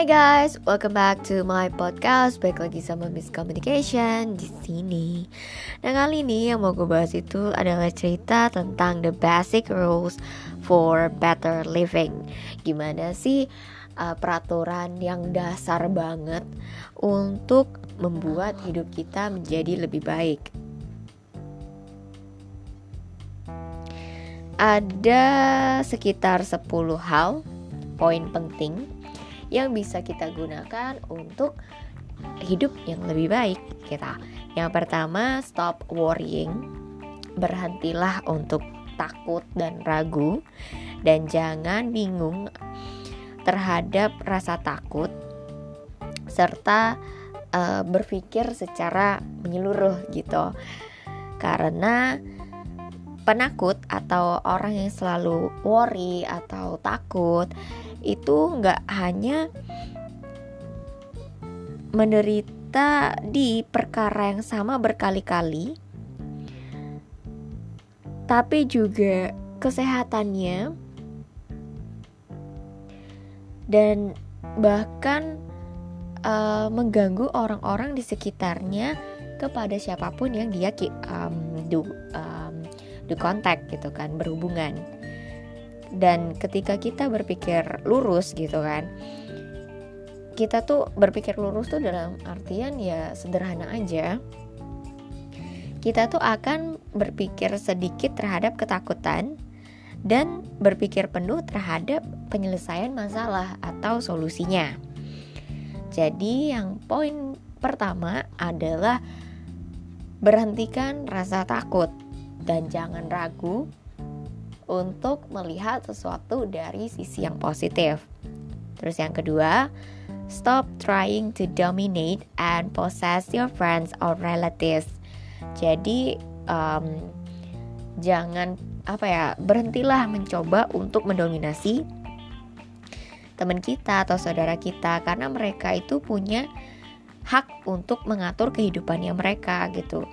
Hai guys, welcome back to my podcast. Baik lagi sama Miss Communication di sini. Nah kali ini yang mau gue bahas itu adalah cerita tentang the basic rules for better living. Gimana sih uh, peraturan yang dasar banget untuk membuat hidup kita menjadi lebih baik. Ada sekitar 10 hal poin penting yang bisa kita gunakan untuk hidup yang lebih baik kita. Yang pertama, stop worrying. Berhentilah untuk takut dan ragu dan jangan bingung terhadap rasa takut serta uh, berpikir secara menyeluruh gitu. Karena penakut atau orang yang selalu worry atau takut itu nggak hanya menderita di perkara yang sama berkali-kali, tapi juga kesehatannya dan bahkan uh, mengganggu orang-orang di sekitarnya kepada siapa pun yang dia um, do, um, do contact gitu kan berhubungan dan ketika kita berpikir lurus gitu kan kita tuh berpikir lurus tuh dalam artian ya sederhana aja kita tuh akan berpikir sedikit terhadap ketakutan dan berpikir penuh terhadap penyelesaian masalah atau solusinya. Jadi, yang poin pertama adalah berhentikan rasa takut dan jangan ragu untuk melihat sesuatu dari sisi yang positif. Terus yang kedua, stop trying to dominate and possess your friends or relatives. Jadi um, jangan apa ya berhentilah mencoba untuk mendominasi teman kita atau saudara kita karena mereka itu punya hak untuk mengatur kehidupannya mereka gitu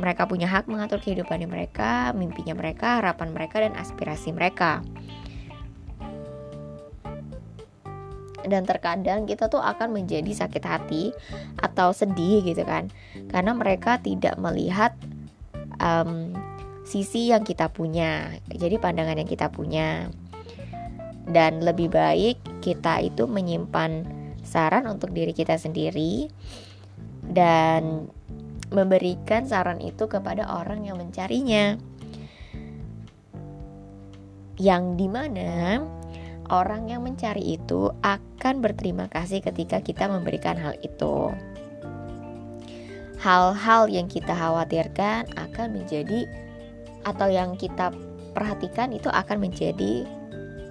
mereka punya hak mengatur kehidupannya mereka, mimpinya mereka, harapan mereka, dan aspirasi mereka. Dan terkadang kita tuh akan menjadi sakit hati atau sedih gitu kan, karena mereka tidak melihat um, sisi yang kita punya, jadi pandangan yang kita punya. Dan lebih baik kita itu menyimpan saran untuk diri kita sendiri dan memberikan saran itu kepada orang yang mencarinya. Yang di mana orang yang mencari itu akan berterima kasih ketika kita memberikan hal itu. Hal-hal yang kita khawatirkan akan menjadi atau yang kita perhatikan itu akan menjadi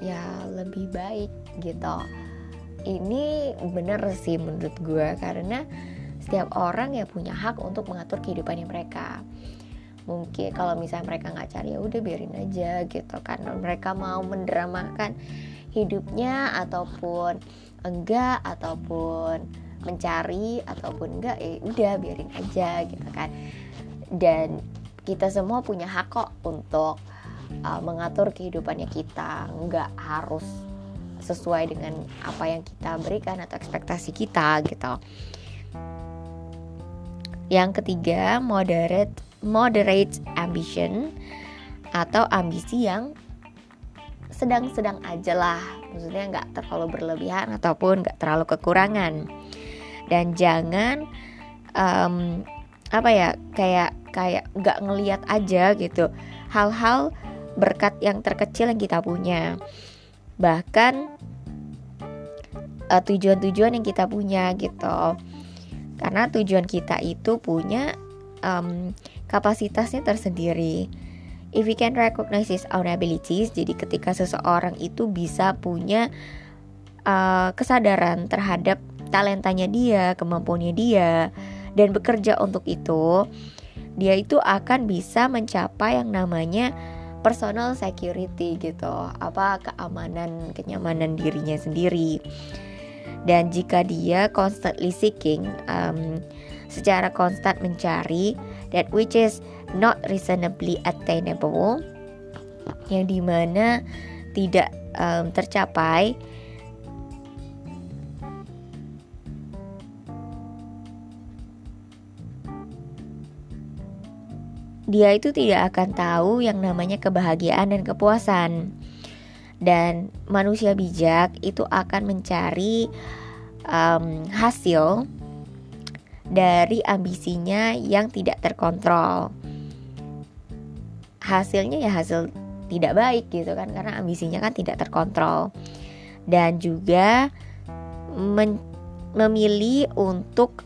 ya lebih baik gitu. Ini bener sih menurut gue karena setiap orang ya punya hak untuk mengatur kehidupannya mereka. Mungkin kalau misalnya mereka nggak cari ya udah biarin aja gitu kan. Mereka mau mendramakan hidupnya ataupun enggak ataupun mencari ataupun enggak ya udah biarin aja gitu kan. Dan kita semua punya hak kok untuk uh, mengatur kehidupannya kita. Nggak harus sesuai dengan apa yang kita berikan atau ekspektasi kita gitu yang ketiga, moderate moderate ambition atau ambisi yang sedang-sedang aja lah. Maksudnya nggak terlalu berlebihan ataupun nggak terlalu kekurangan. Dan jangan um, apa ya kayak kayak nggak ngeliat aja gitu hal-hal berkat yang terkecil yang kita punya. Bahkan uh, tujuan-tujuan yang kita punya gitu karena tujuan kita itu punya um, kapasitasnya tersendiri. If we can recognize his own abilities, jadi ketika seseorang itu bisa punya uh, kesadaran terhadap talentanya dia, kemampuannya dia, dan bekerja untuk itu, dia itu akan bisa mencapai yang namanya personal security gitu, apa keamanan, kenyamanan dirinya sendiri dan jika dia constantly seeking um, secara konstan mencari that which is not reasonably attainable yang di mana tidak um, tercapai dia itu tidak akan tahu yang namanya kebahagiaan dan kepuasan. Dan manusia bijak itu akan mencari um, hasil dari ambisinya yang tidak terkontrol. Hasilnya ya hasil tidak baik gitu kan karena ambisinya kan tidak terkontrol. Dan juga memilih untuk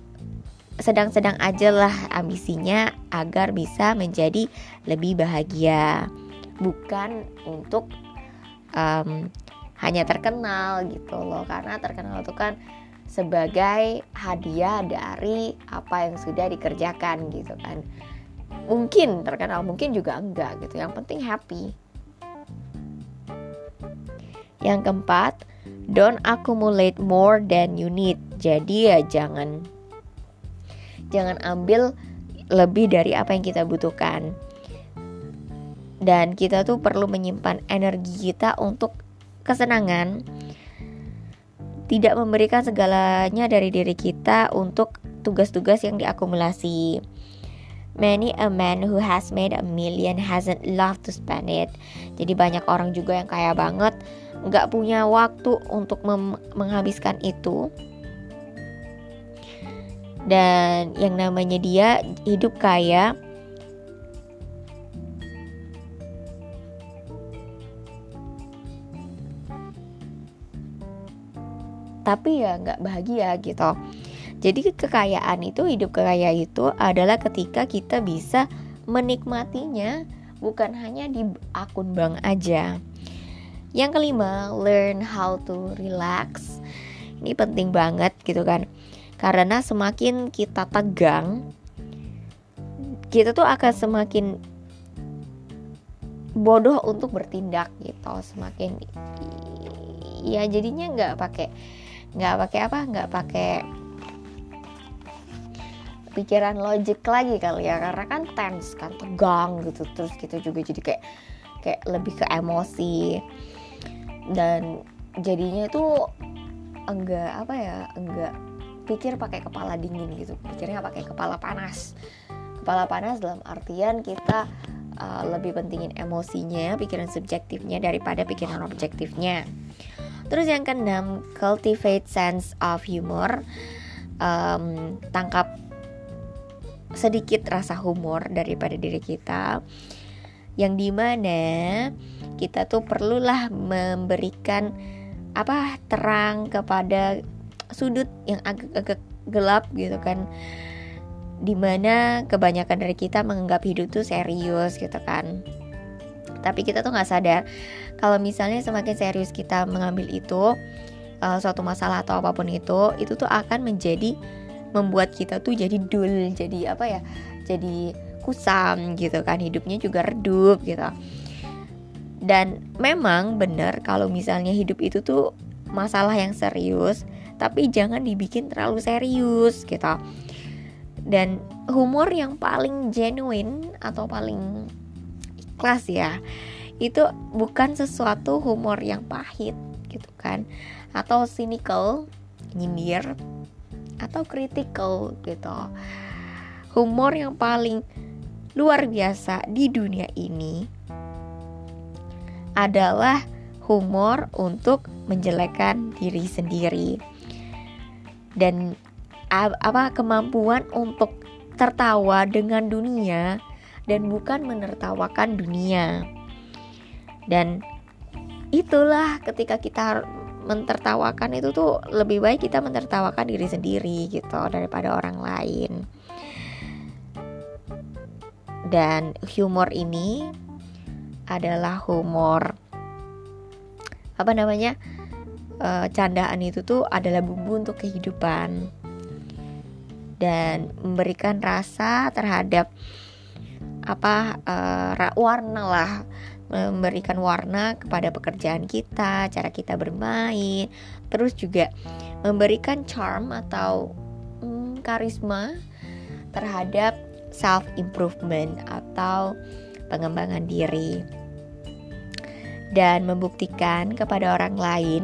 sedang-sedang aja lah ambisinya agar bisa menjadi lebih bahagia bukan untuk um, hanya terkenal gitu loh. Karena terkenal itu kan sebagai hadiah dari apa yang sudah dikerjakan gitu kan. Mungkin terkenal mungkin juga enggak gitu. Yang penting happy. Yang keempat don't accumulate more than you need. Jadi ya jangan jangan ambil lebih dari apa yang kita butuhkan dan kita tuh perlu menyimpan energi kita untuk kesenangan. Tidak memberikan segalanya dari diri kita untuk tugas-tugas yang diakumulasi. Many a man who has made a million hasn't loved to spend it. Jadi banyak orang juga yang kaya banget, nggak punya waktu untuk menghabiskan itu. Dan yang namanya dia hidup kaya tapi ya nggak bahagia gitu. Jadi kekayaan itu hidup kaya itu adalah ketika kita bisa menikmatinya bukan hanya di akun bank aja. Yang kelima learn how to relax. Ini penting banget gitu kan. Karena semakin kita tegang, kita tuh akan semakin bodoh untuk bertindak gitu. Semakin ya jadinya nggak pakai nggak pakai apa? Nggak pakai pikiran logik lagi kali ya karena kan tense kan tegang gitu terus kita juga jadi kayak kayak lebih ke emosi. Dan jadinya tuh enggak apa ya enggak pikir pakai kepala dingin gitu pikirnya pakai kepala panas. Kepala panas dalam artian kita uh, lebih pentingin emosinya pikiran subjektifnya daripada pikiran objektifnya terus yang keenam cultivate sense of humor. Um, tangkap sedikit rasa humor daripada diri kita. Yang di mana kita tuh perlulah memberikan apa terang kepada sudut yang agak-agak gelap gitu kan. Di mana kebanyakan dari kita menganggap hidup tuh serius gitu kan. Tapi kita tuh nggak sadar kalau misalnya semakin serius kita mengambil itu uh, suatu masalah atau apa pun itu itu tuh akan menjadi membuat kita tuh jadi dul jadi apa ya jadi kusam gitu kan hidupnya juga redup gitu. Dan memang benar kalau misalnya hidup itu tuh masalah yang serius tapi jangan dibikin terlalu serius gitu. Dan humor yang paling genuine atau paling ikhlas ya itu bukan sesuatu humor yang pahit gitu kan? Atau cynical nyindir atau critical gitu. Humor yang paling luar biasa di dunia ini adalah humor untuk menjelekkan diri sendiri. Dan apa kemampuan untuk tertawa dengan dunia dan bukan menertawakan dunia. Dan itulah ketika kita mentertawakan itu tuh lebih baik kita mentertawakan diri sendiri gitu daripada orang lain. Dan humor ini adalah humor apa namanya? uh, candaan itu tuh adalah bumbu untuk kehidupan dan memberikan rasa terhadap apa uh, warna lah memberikan warna kepada pekerjaan kita, cara kita bermain, terus juga memberikan charm atau hmm, karisma terhadap self improvement atau pengembangan diri dan membuktikan kepada orang lain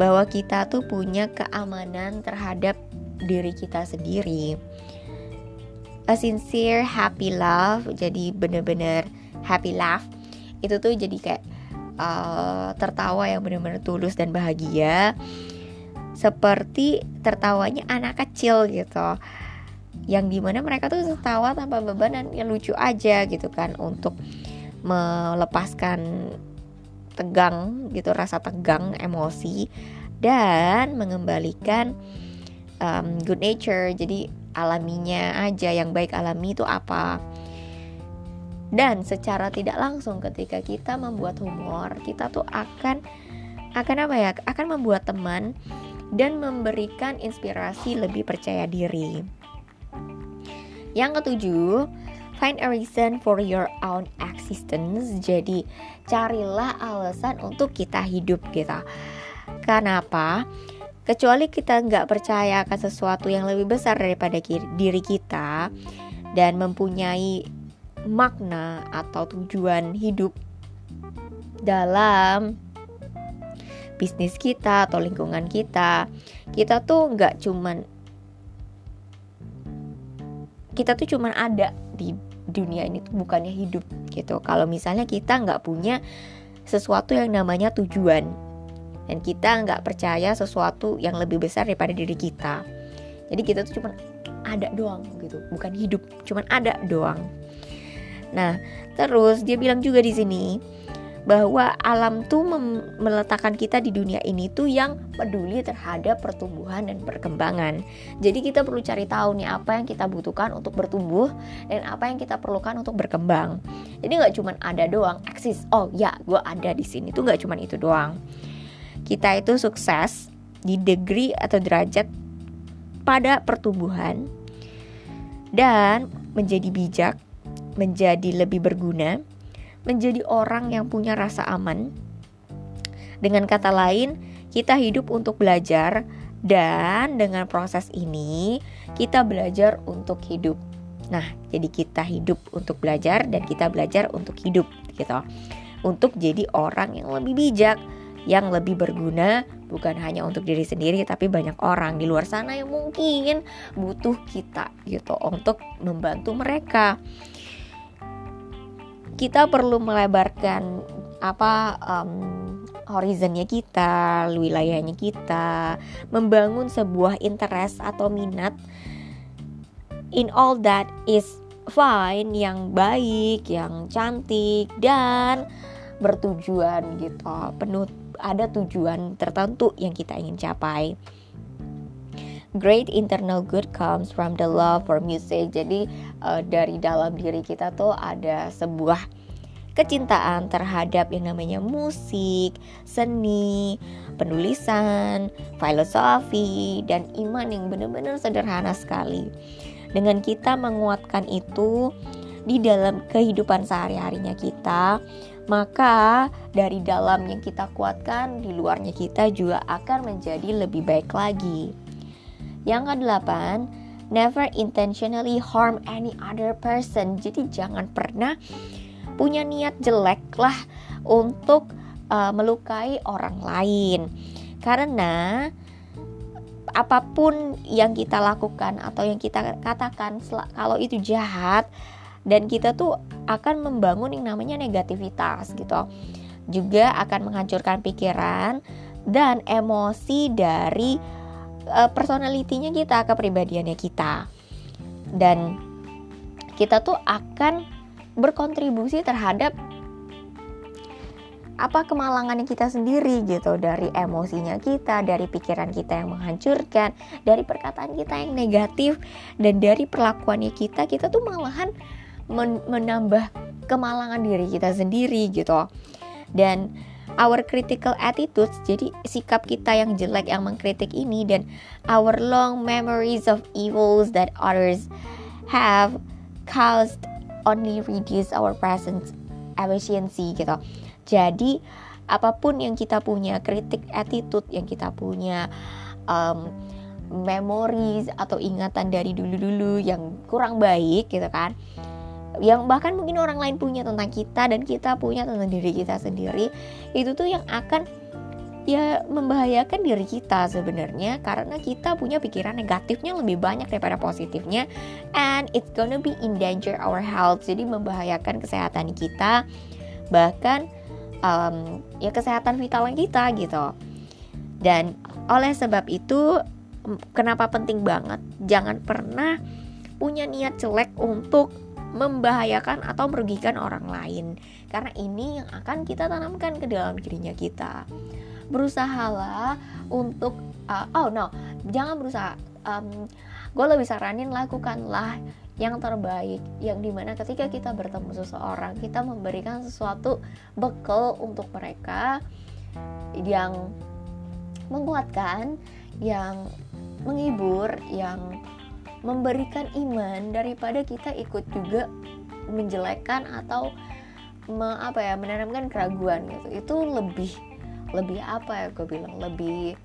bahwa kita tuh punya keamanan terhadap diri kita sendiri. a sincere happy love jadi bener-bener happy laugh itu tuh jadi kayak uh, tertawa yang bener-bener tulus dan bahagia. Seperti tertawanya anak kecil gitu. Yang di mana mereka tuh tertawa tanpa beban dan yang lucu aja gitu kan. Untuk melepaskan tegang gitu rasa tegang emosi. Dan mengembalikan um, good nature. Jadi alaminya aja yang baik alami itu apa dan secara tidak langsung ketika kita membuat humor kita tuh akan akan apa ya akan membuat teman dan memberikan inspirasi lebih percaya diri. Yang ketujuh find a reason for your own existence. Jadi carilah alasan untuk kita hidup gitu. Kenapa? Kecuali kita nggak percaya akan sesuatu yang lebih besar daripada diri kita dan mempunyai makna atau tujuan hidup dalam bisnis kita atau lingkungan kita. Kita tuh nggak cuman kita tuh cuman ada di dunia ini tuh bukannya hidup gitu. Kalau misalnya kita nggak punya sesuatu yang namanya tujuan dan kita nggak percaya sesuatu yang lebih besar daripada diri kita. Jadi kita tuh cuma ada doang gitu bukan hidup cuma ada doang nah terus dia bilang juga di sini bahwa alam tuh meletakkan kita di dunia ini tuh yang peduli terhadap pertumbuhan dan perkembangan. Jadi kita perlu cari tahu nih apa yang kita butuhkan untuk bertumbuh dan apa yang kita perlukan untuk berkembang. Jadi nggak cuma ada doang, eksis. Oh ya, gue ada di sini tuh nggak cuma itu doang kita itu sukses di degree atau derajat pada pertumbuhan dan menjadi bijak, menjadi lebih berguna, menjadi orang yang punya rasa aman. Dengan kata lain, kita hidup untuk belajar dan dengan proses ini kita belajar untuk hidup. Nah, jadi kita hidup untuk belajar dan kita belajar untuk hidup gitu. Untuk jadi orang yang lebih bijak, yang lebih berguna bukan hanya untuk diri sendiri tapi banyak orang di luar sana yang mungkin butuh kita gitu untuk membantu mereka. Kita perlu melebarkan apa um, horizonnya kita, wilayahnya kita, membangun sebuah interest atau minat in all that is fine, yang baik, yang cantik dan bertujuan gitu, penuh ada tujuan tertentu yang kita ingin capai. Great internal good comes from the love for music. Jadi uh, dari dalam diri kita tuh ada sebuah kecintaan terhadap yang namanya musik, seni, penulisan, filosofi, dan iman yang benar-benar sederhana sekali. Dengan kita menguatkan itu di dalam kehidupan sehari-harinya kita, maka dari dalam yang kita kuatkan, di luarnya kita juga akan menjadi lebih baik lagi. Yang kedelapan, never intentionally harm any other person. Jadi jangan pernah punya niat jelek lah untuk uh, melukai orang lain. Karena apa pun yang kita lakukan atau yang kita katakan kalau itu jahat dan kita tuh akan membangun yang namanya negativitas gitu juga akan menghancurkan pikiran dan emosi dari uh, personalitinya kita kepribadiannya kita. Dan kita tuh akan berkontribusi terhadap apa kemalangan yang kita sendiri gitu dari emosinya kita, dari pikiran kita yang menghancurkan, dari perkataan kita yang negatif dan dari perlakuannya kita, kita tuh malahan men menambah kemalangan diri kita sendiri gitu. Dan our critical attitudes jadi sikap kita yang jelek yang mengkritik ini dan our long memories of evils that others have caused only reduce our present efficiency gitu. Jadi apa pun yang kita punya kritik attitude yang kita punya um, memories atau ingatan dari dulu-dulu yang kurang baik gitu kan yang bahkan mungkin orang lain punya tentang kita dan kita punya tentang diri kita sendiri itu tuh yang akan ya membahayakan diri kita sebenarnya karena kita punya pikiran negatifnya lebih banyak daripada positifnya and it's gonna be in danger our health. Jadi membahayakan kesehatan kita bahkan um, ya kesehatan vital kita gitu. Dan oleh sebab itu kenapa penting banget? Jangan pernah punya niat jelek untuk membahayakan atau merugikan orang lain. Karena ini yang akan kita tanamkan ke dalam dirinya kita. Berusahalah untuk uh, oh no. Jangan berusaha um, gue lebih saranin lakukanlah yang terbaik yang di mana ketika kita bertemu seseorang kita memberikan sesuatu bekal untuk mereka yang menguatkan yang menghibur yang memberikan iman daripada kita ikut juga menjelekkan atau me, apa ya menanamkan keraguan gitu. Itu lebih lebih apa ya gue bilang lebih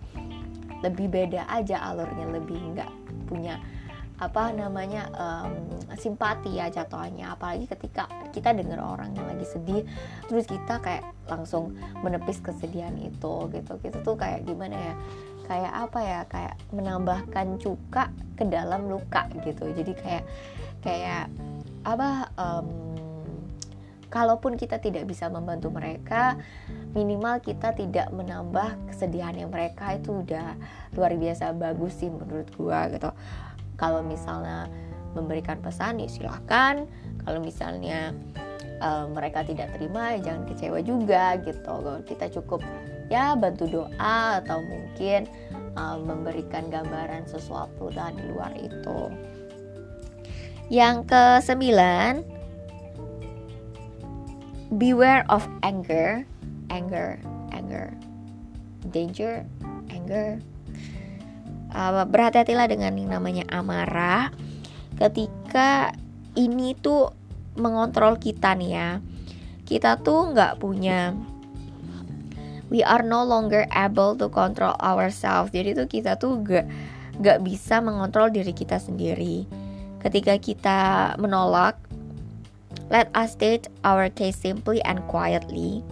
lebih beda aja alurnya lebih nggak punya apa namanya um, simpati ya jatuhnya. Apalagi ketika kita dengar orang yang lagi sedih terus kita kayak langsung menepis kesedihan itu gitu. Gitu tuh kayak gimana ya kayak apa ya kayak menambahkan cuka ke dalam luka gitu. Jadi kayak kayak apa um, kalaupun kita tidak bisa membantu mereka minimal kita tidak menambah kesedihan yang mereka itu udah luar biasa bagus sih menurut gua gitu. Kalau misalnya memberikan pesan ya silahkan kalau misalnya uh, mereka tidak terima ya jangan kecewa juga gitu. Kita cukup ya bantu doa atau mungkin uh, memberikan gambaran sesuatu lah di luar itu. Yang ke sembilan beware of anger anger anger danger anger. Uh, berhati-hatilah dengan yang namanya amarah. Ketika ini tuh mengontrol kita nih ya kita tuh nggak punya we are no longer able to control ourselves jadi tuh kita tuh gak gak bisa mengontrol diri kita sendiri ketika kita menolak Let us state our case simply and quietly.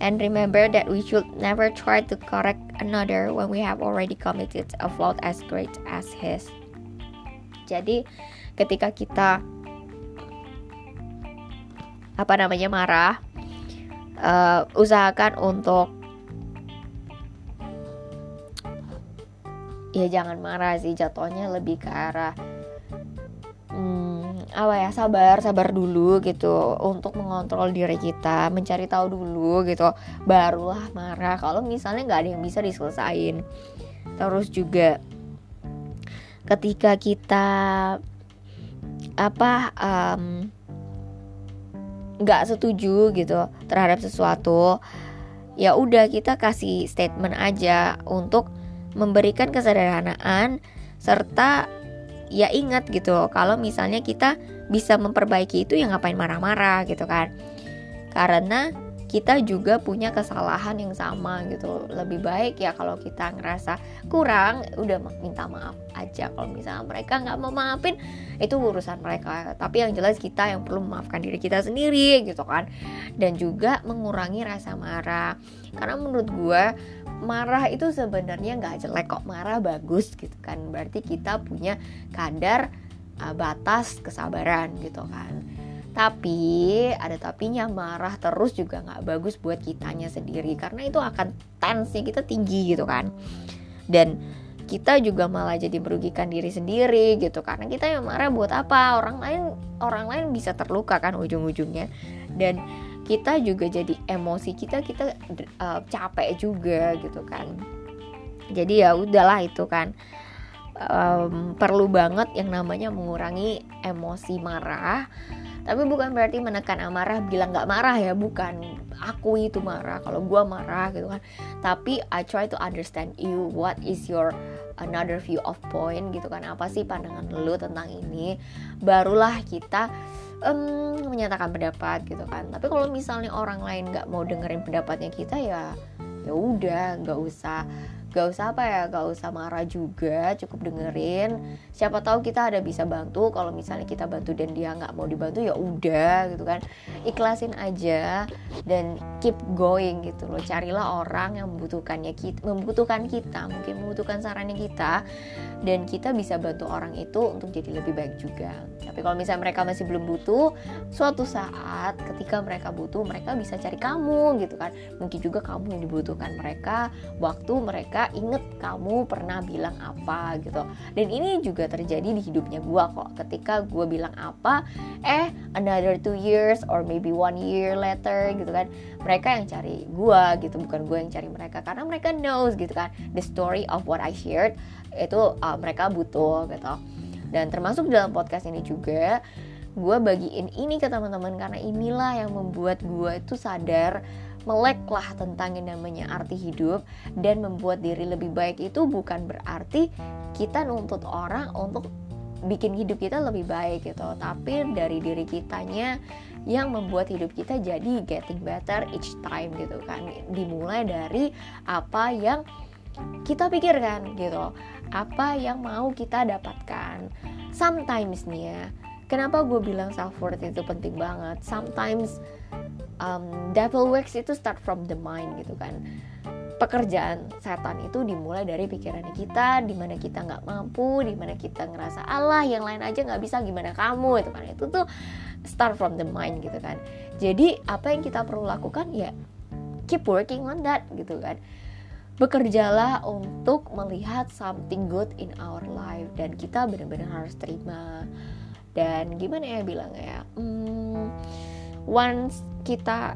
And remember that we should never try to correct another when we have already committed a fault as great as his. Jadi, ketika kita apa namanya marah, uh, usahakan untuk ya jangan marah sih jatuhnya lebih ke arah hmm, apa ya sabar sabar dulu gitu untuk mengontrol diri kita mencari tahu dulu gitu barulah marah. Kalau misalnya nggak ada yang bisa diselesain. Terus juga ketika kita apa nggak setuju gitu terhadap sesuatu ya udah kita kasih statement aja untuk memberikan kesederhanaan serta ya ingat gitu kalau misalnya kita bisa memperbaiki itu ya ngapain marah-marah gitu kan. Karena kita juga punya kesalahan yang sama gitu. Lebih baik ya kalau kita ngerasa kurang udah minta maaf aja. Kalau misalnya mereka nggak mau maafin itu urusan mereka. Tapi yang jelas kita yang perlu memaafkan diri kita sendiri gitu kan. Dan juga mengurangi rasa marah. Karena menurut gue marah itu sebenarnya nggak jelek kok. Marah bagus gitu kan. Berarti kita punya kadar uh, batas kesabaran gitu kan tapi ada tapinya marah terus juga nggak bagus buat kitanya sendiri. Karena itu akan tensi kita tinggi gitu kan. Dan kita juga malah jadi merugikan diri sendiri gitu. Karena kita yang marah buat apa? Orang lain orang lain bisa terluka kan ujung-ujungnya. Dan kita juga jadi emosi kita kita uh, capek juga gitu kan. Jadi ya udahlah itu kan. Um, perlu banget yang namanya mengurangi emosi marah tapi bukan berarti menekan amarah bilang nggak marah ya bukan. Aku itu marah kalau gue marah gitu kan. Tapi I try to understand you what is your another view of point gitu kan. Apa sih pandangan lu tentang ini? Barulah kita um, menyatakan pendapat gitu kan. Tapi kalau misalnya orang lain nggak mau dengerin pendapatnya kita ya ya udah nggak usah gak usah apa ya gak usah marah juga cukup dengerin. Siapa tahu kita ada bisa bantu kalau misalnya kita bantu dan dia nggak mau dibantu ya udah gitu kan. Ikhlasin aja dan keep going gitu loh. Carilah orang yang membutuhkannya kita membutuhkan kita mungkin membutuhkan sarannya kita dan kita bisa bantu orang itu untuk jadi lebih baik juga. Tapi kalau misalnya mereka masih belum butuh suatu saat ketika mereka butuh mereka bisa cari kamu gitu kan. Mungkin juga kamu yang dibutuhkan mereka waktu mereka inget kamu pernah bilang apa gitu. Dan ini juga terjadi di hidupnya gue kok. Ketika gue bilang apa eh another two years or maybe one year later gitu kan. Mereka yang cari gue gitu bukan gue yang cari mereka. Karena mereka knows gitu kan the story of what I shared itu uh, mereka butuh gitu. Dan termasuk dalam podcast ini juga gue bagiin ini ke teman-teman. Karena inilah yang membuat gue itu sadar melek lah tentang yang namanya arti hidup dan membuat diri lebih baik itu bukan berarti kita nuntut orang untuk bikin hidup kita lebih baik gitu tapi dari diri kitanya yang membuat hidup kita jadi getting better each time gitu kan. Dimulai dari apa yang kita pikirkan gitu apa yang mau kita dapatkan. Sometimes nih ya kenapa gue bilang self worth itu penting banget? Sometimes um, devil works itu start from the mind gitu kan. Pekerjaan setan itu dimulai dari pikiran kita di mana kita nggak mampu di mana kita ngerasa Allah yang lain aja nggak bisa gimana kamu? Itu kan. Itu tuh start from the mind gitu kan. Jadi apa yang kita perlu lakukan ya keep working on that gitu kan. Bekerjalah untuk melihat something good in our life dan kita benar-benar harus terima. Dan gimana ya bilangnya ya? Hmm, once kita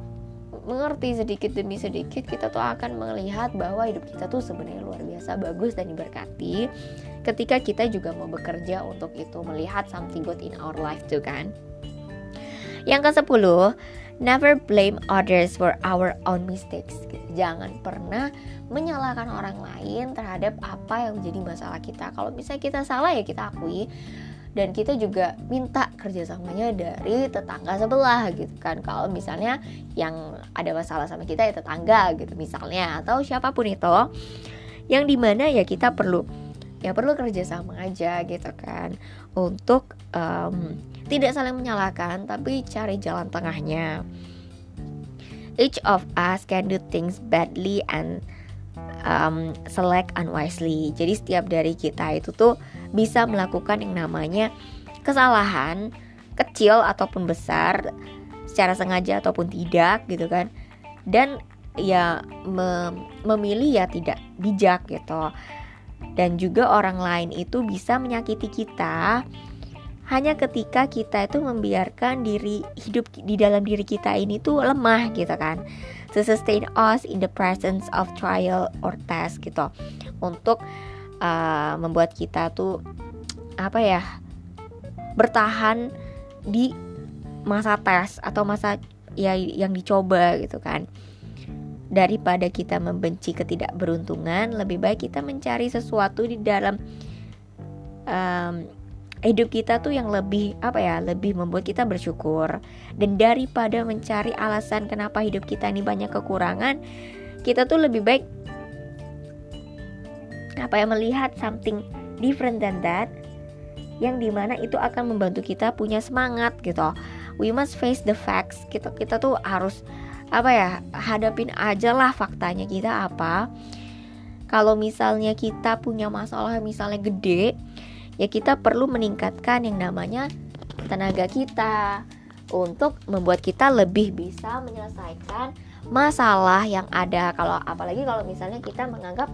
mengerti sedikit demi sedikit kita tuh akan melihat bahwa hidup kita tuh sebenarnya luar biasa bagus dan diberkati. Ketika kita juga mau bekerja untuk itu melihat something good in our life tuh kan. Yang ke sepuluh never blame others for our own mistakes. Jangan pernah menyalahkan orang lain terhadap apa yang menjadi masalah kita. Kalau misalnya kita salah ya kita akui dan kita juga minta kerjasamanya dari tetangga sebelah gitu kan. Kalau misalnya yang ada masalah sama kita ya tetangga gitu misalnya atau siapa pun itu yang di mana ya kita perlu ya perlu kerjasama aja gitu kan. Untuk um, tidak saling menyalahkan tapi cari jalan tengahnya. Each of us can do things badly and um, select unwisely. Jadi setiap dari kita itu tuh bisa melakukan yang namanya kesalahan kecil ataupun besar secara sengaja ataupun tidak gitu kan. Dan ya mem memilih ya tidak bijak gitu. Dan juga orang lain itu bisa menyakiti kita hanya ketika kita itu membiarkan diri hidup di dalam diri kita ini tuh lemah gitu kan. To sustain us in the presence of trial or test gitu. Untuk uh, membuat kita tuh apa ya bertahan di masa tes atau masa ya yang dicoba gitu kan. Daripada kita membenci ketidakberuntungan lebih baik kita mencari sesuatu di dalam um, hidup kita tuh yang lebih apa ya lebih membuat kita bersyukur. Dan daripada mencari alasan kenapa hidup kita ini banyak kekurangan kita tuh lebih baik apa ya melihat something different than that yang di mana itu akan membantu kita punya semangat gitu. We must face the facts. Kita kita tuh harus apa ya hadapin aja lah faktanya kita apa. Kalau misalnya kita punya masalah misalnya gede ya kita perlu meningkatkan yang namanya tenaga kita untuk membuat kita lebih bisa menyelesaikan masalah yang ada. Kalau apalagi kalau misalnya kita menganggap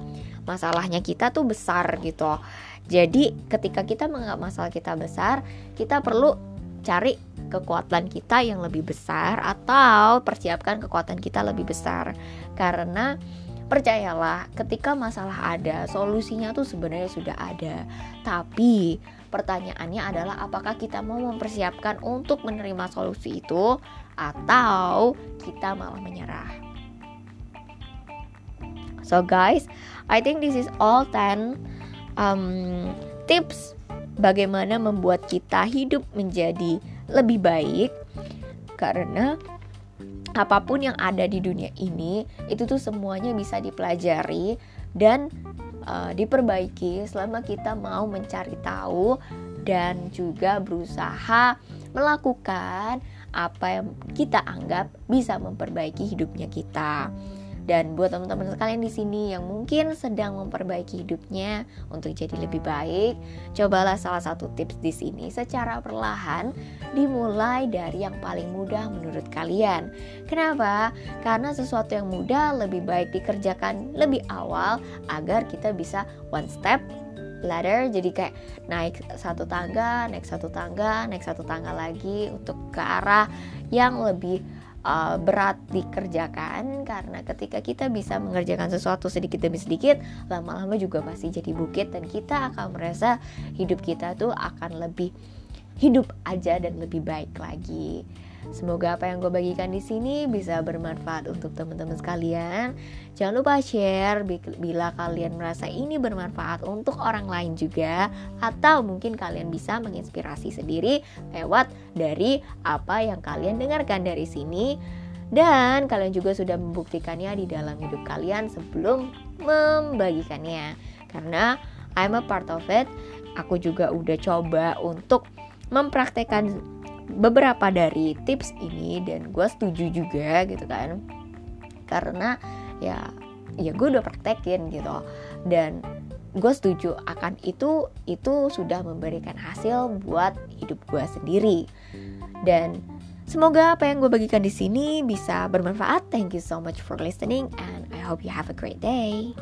masalahnya kita tuh besar gitu. Jadi ketika kita menganggap masalah kita besar, kita perlu cari kekuatan kita yang lebih besar atau persiapkan kekuatan kita lebih besar. Karena percayalah, ketika masalah ada, solusinya tuh sebenarnya sudah ada. Tapi pertanyaannya adalah apakah kita mau mempersiapkan untuk menerima solusi itu atau kita malah menyerah. So guys, I think this is all 10 um, tips bagaimana membuat kita hidup menjadi lebih baik karena apa pun yang ada di dunia ini itu tuh semuanya bisa dipelajari dan uh, diperbaiki selama kita mau mencari tahu dan juga berusaha melakukan apa yang kita anggap bisa memperbaiki hidupnya kita. Dan buat teman-teman sekalian di sini yang mungkin sedang memperbaiki hidupnya untuk jadi lebih baik, cobalah salah satu tips di sini secara perlahan dimulai dari yang paling mudah menurut kalian. Kenapa? Karena sesuatu yang mudah lebih baik dikerjakan lebih awal agar kita bisa one step ladder jadi kayak naik satu tangga naik satu tangga naik satu tangga lagi untuk ke arah yang lebih uh, berat dikerjakan karena ketika kita bisa mengerjakan sesuatu sedikit demi sedikit lama-lama juga pasti jadi bukit dan kita akan merasa hidup kita tuh akan lebih hidup aja dan lebih baik lagi. Semoga apa yang gue bagikan di sini bisa bermanfaat untuk teman-teman sekalian. Jangan lupa share bila kalian merasa ini bermanfaat untuk orang lain juga atau mungkin kalian bisa menginspirasi sendiri lewat dari apa yang kalian dengarkan dari sini dan kalian juga sudah membuktikannya di dalam hidup kalian sebelum membagikannya. Karena I'm a part of it, aku juga udah coba untuk mempraktekkan beberapa dari tips ini dan gue setuju juga gitu kan. Karena ya ya gue udah praktekin gitu. Dan gue setuju akan itu itu sudah memberikan hasil buat hidup gue sendiri. Dan semoga apa yang gue bagikan di sini bisa bermanfaat. Thank you so much for listening and I hope you have a great day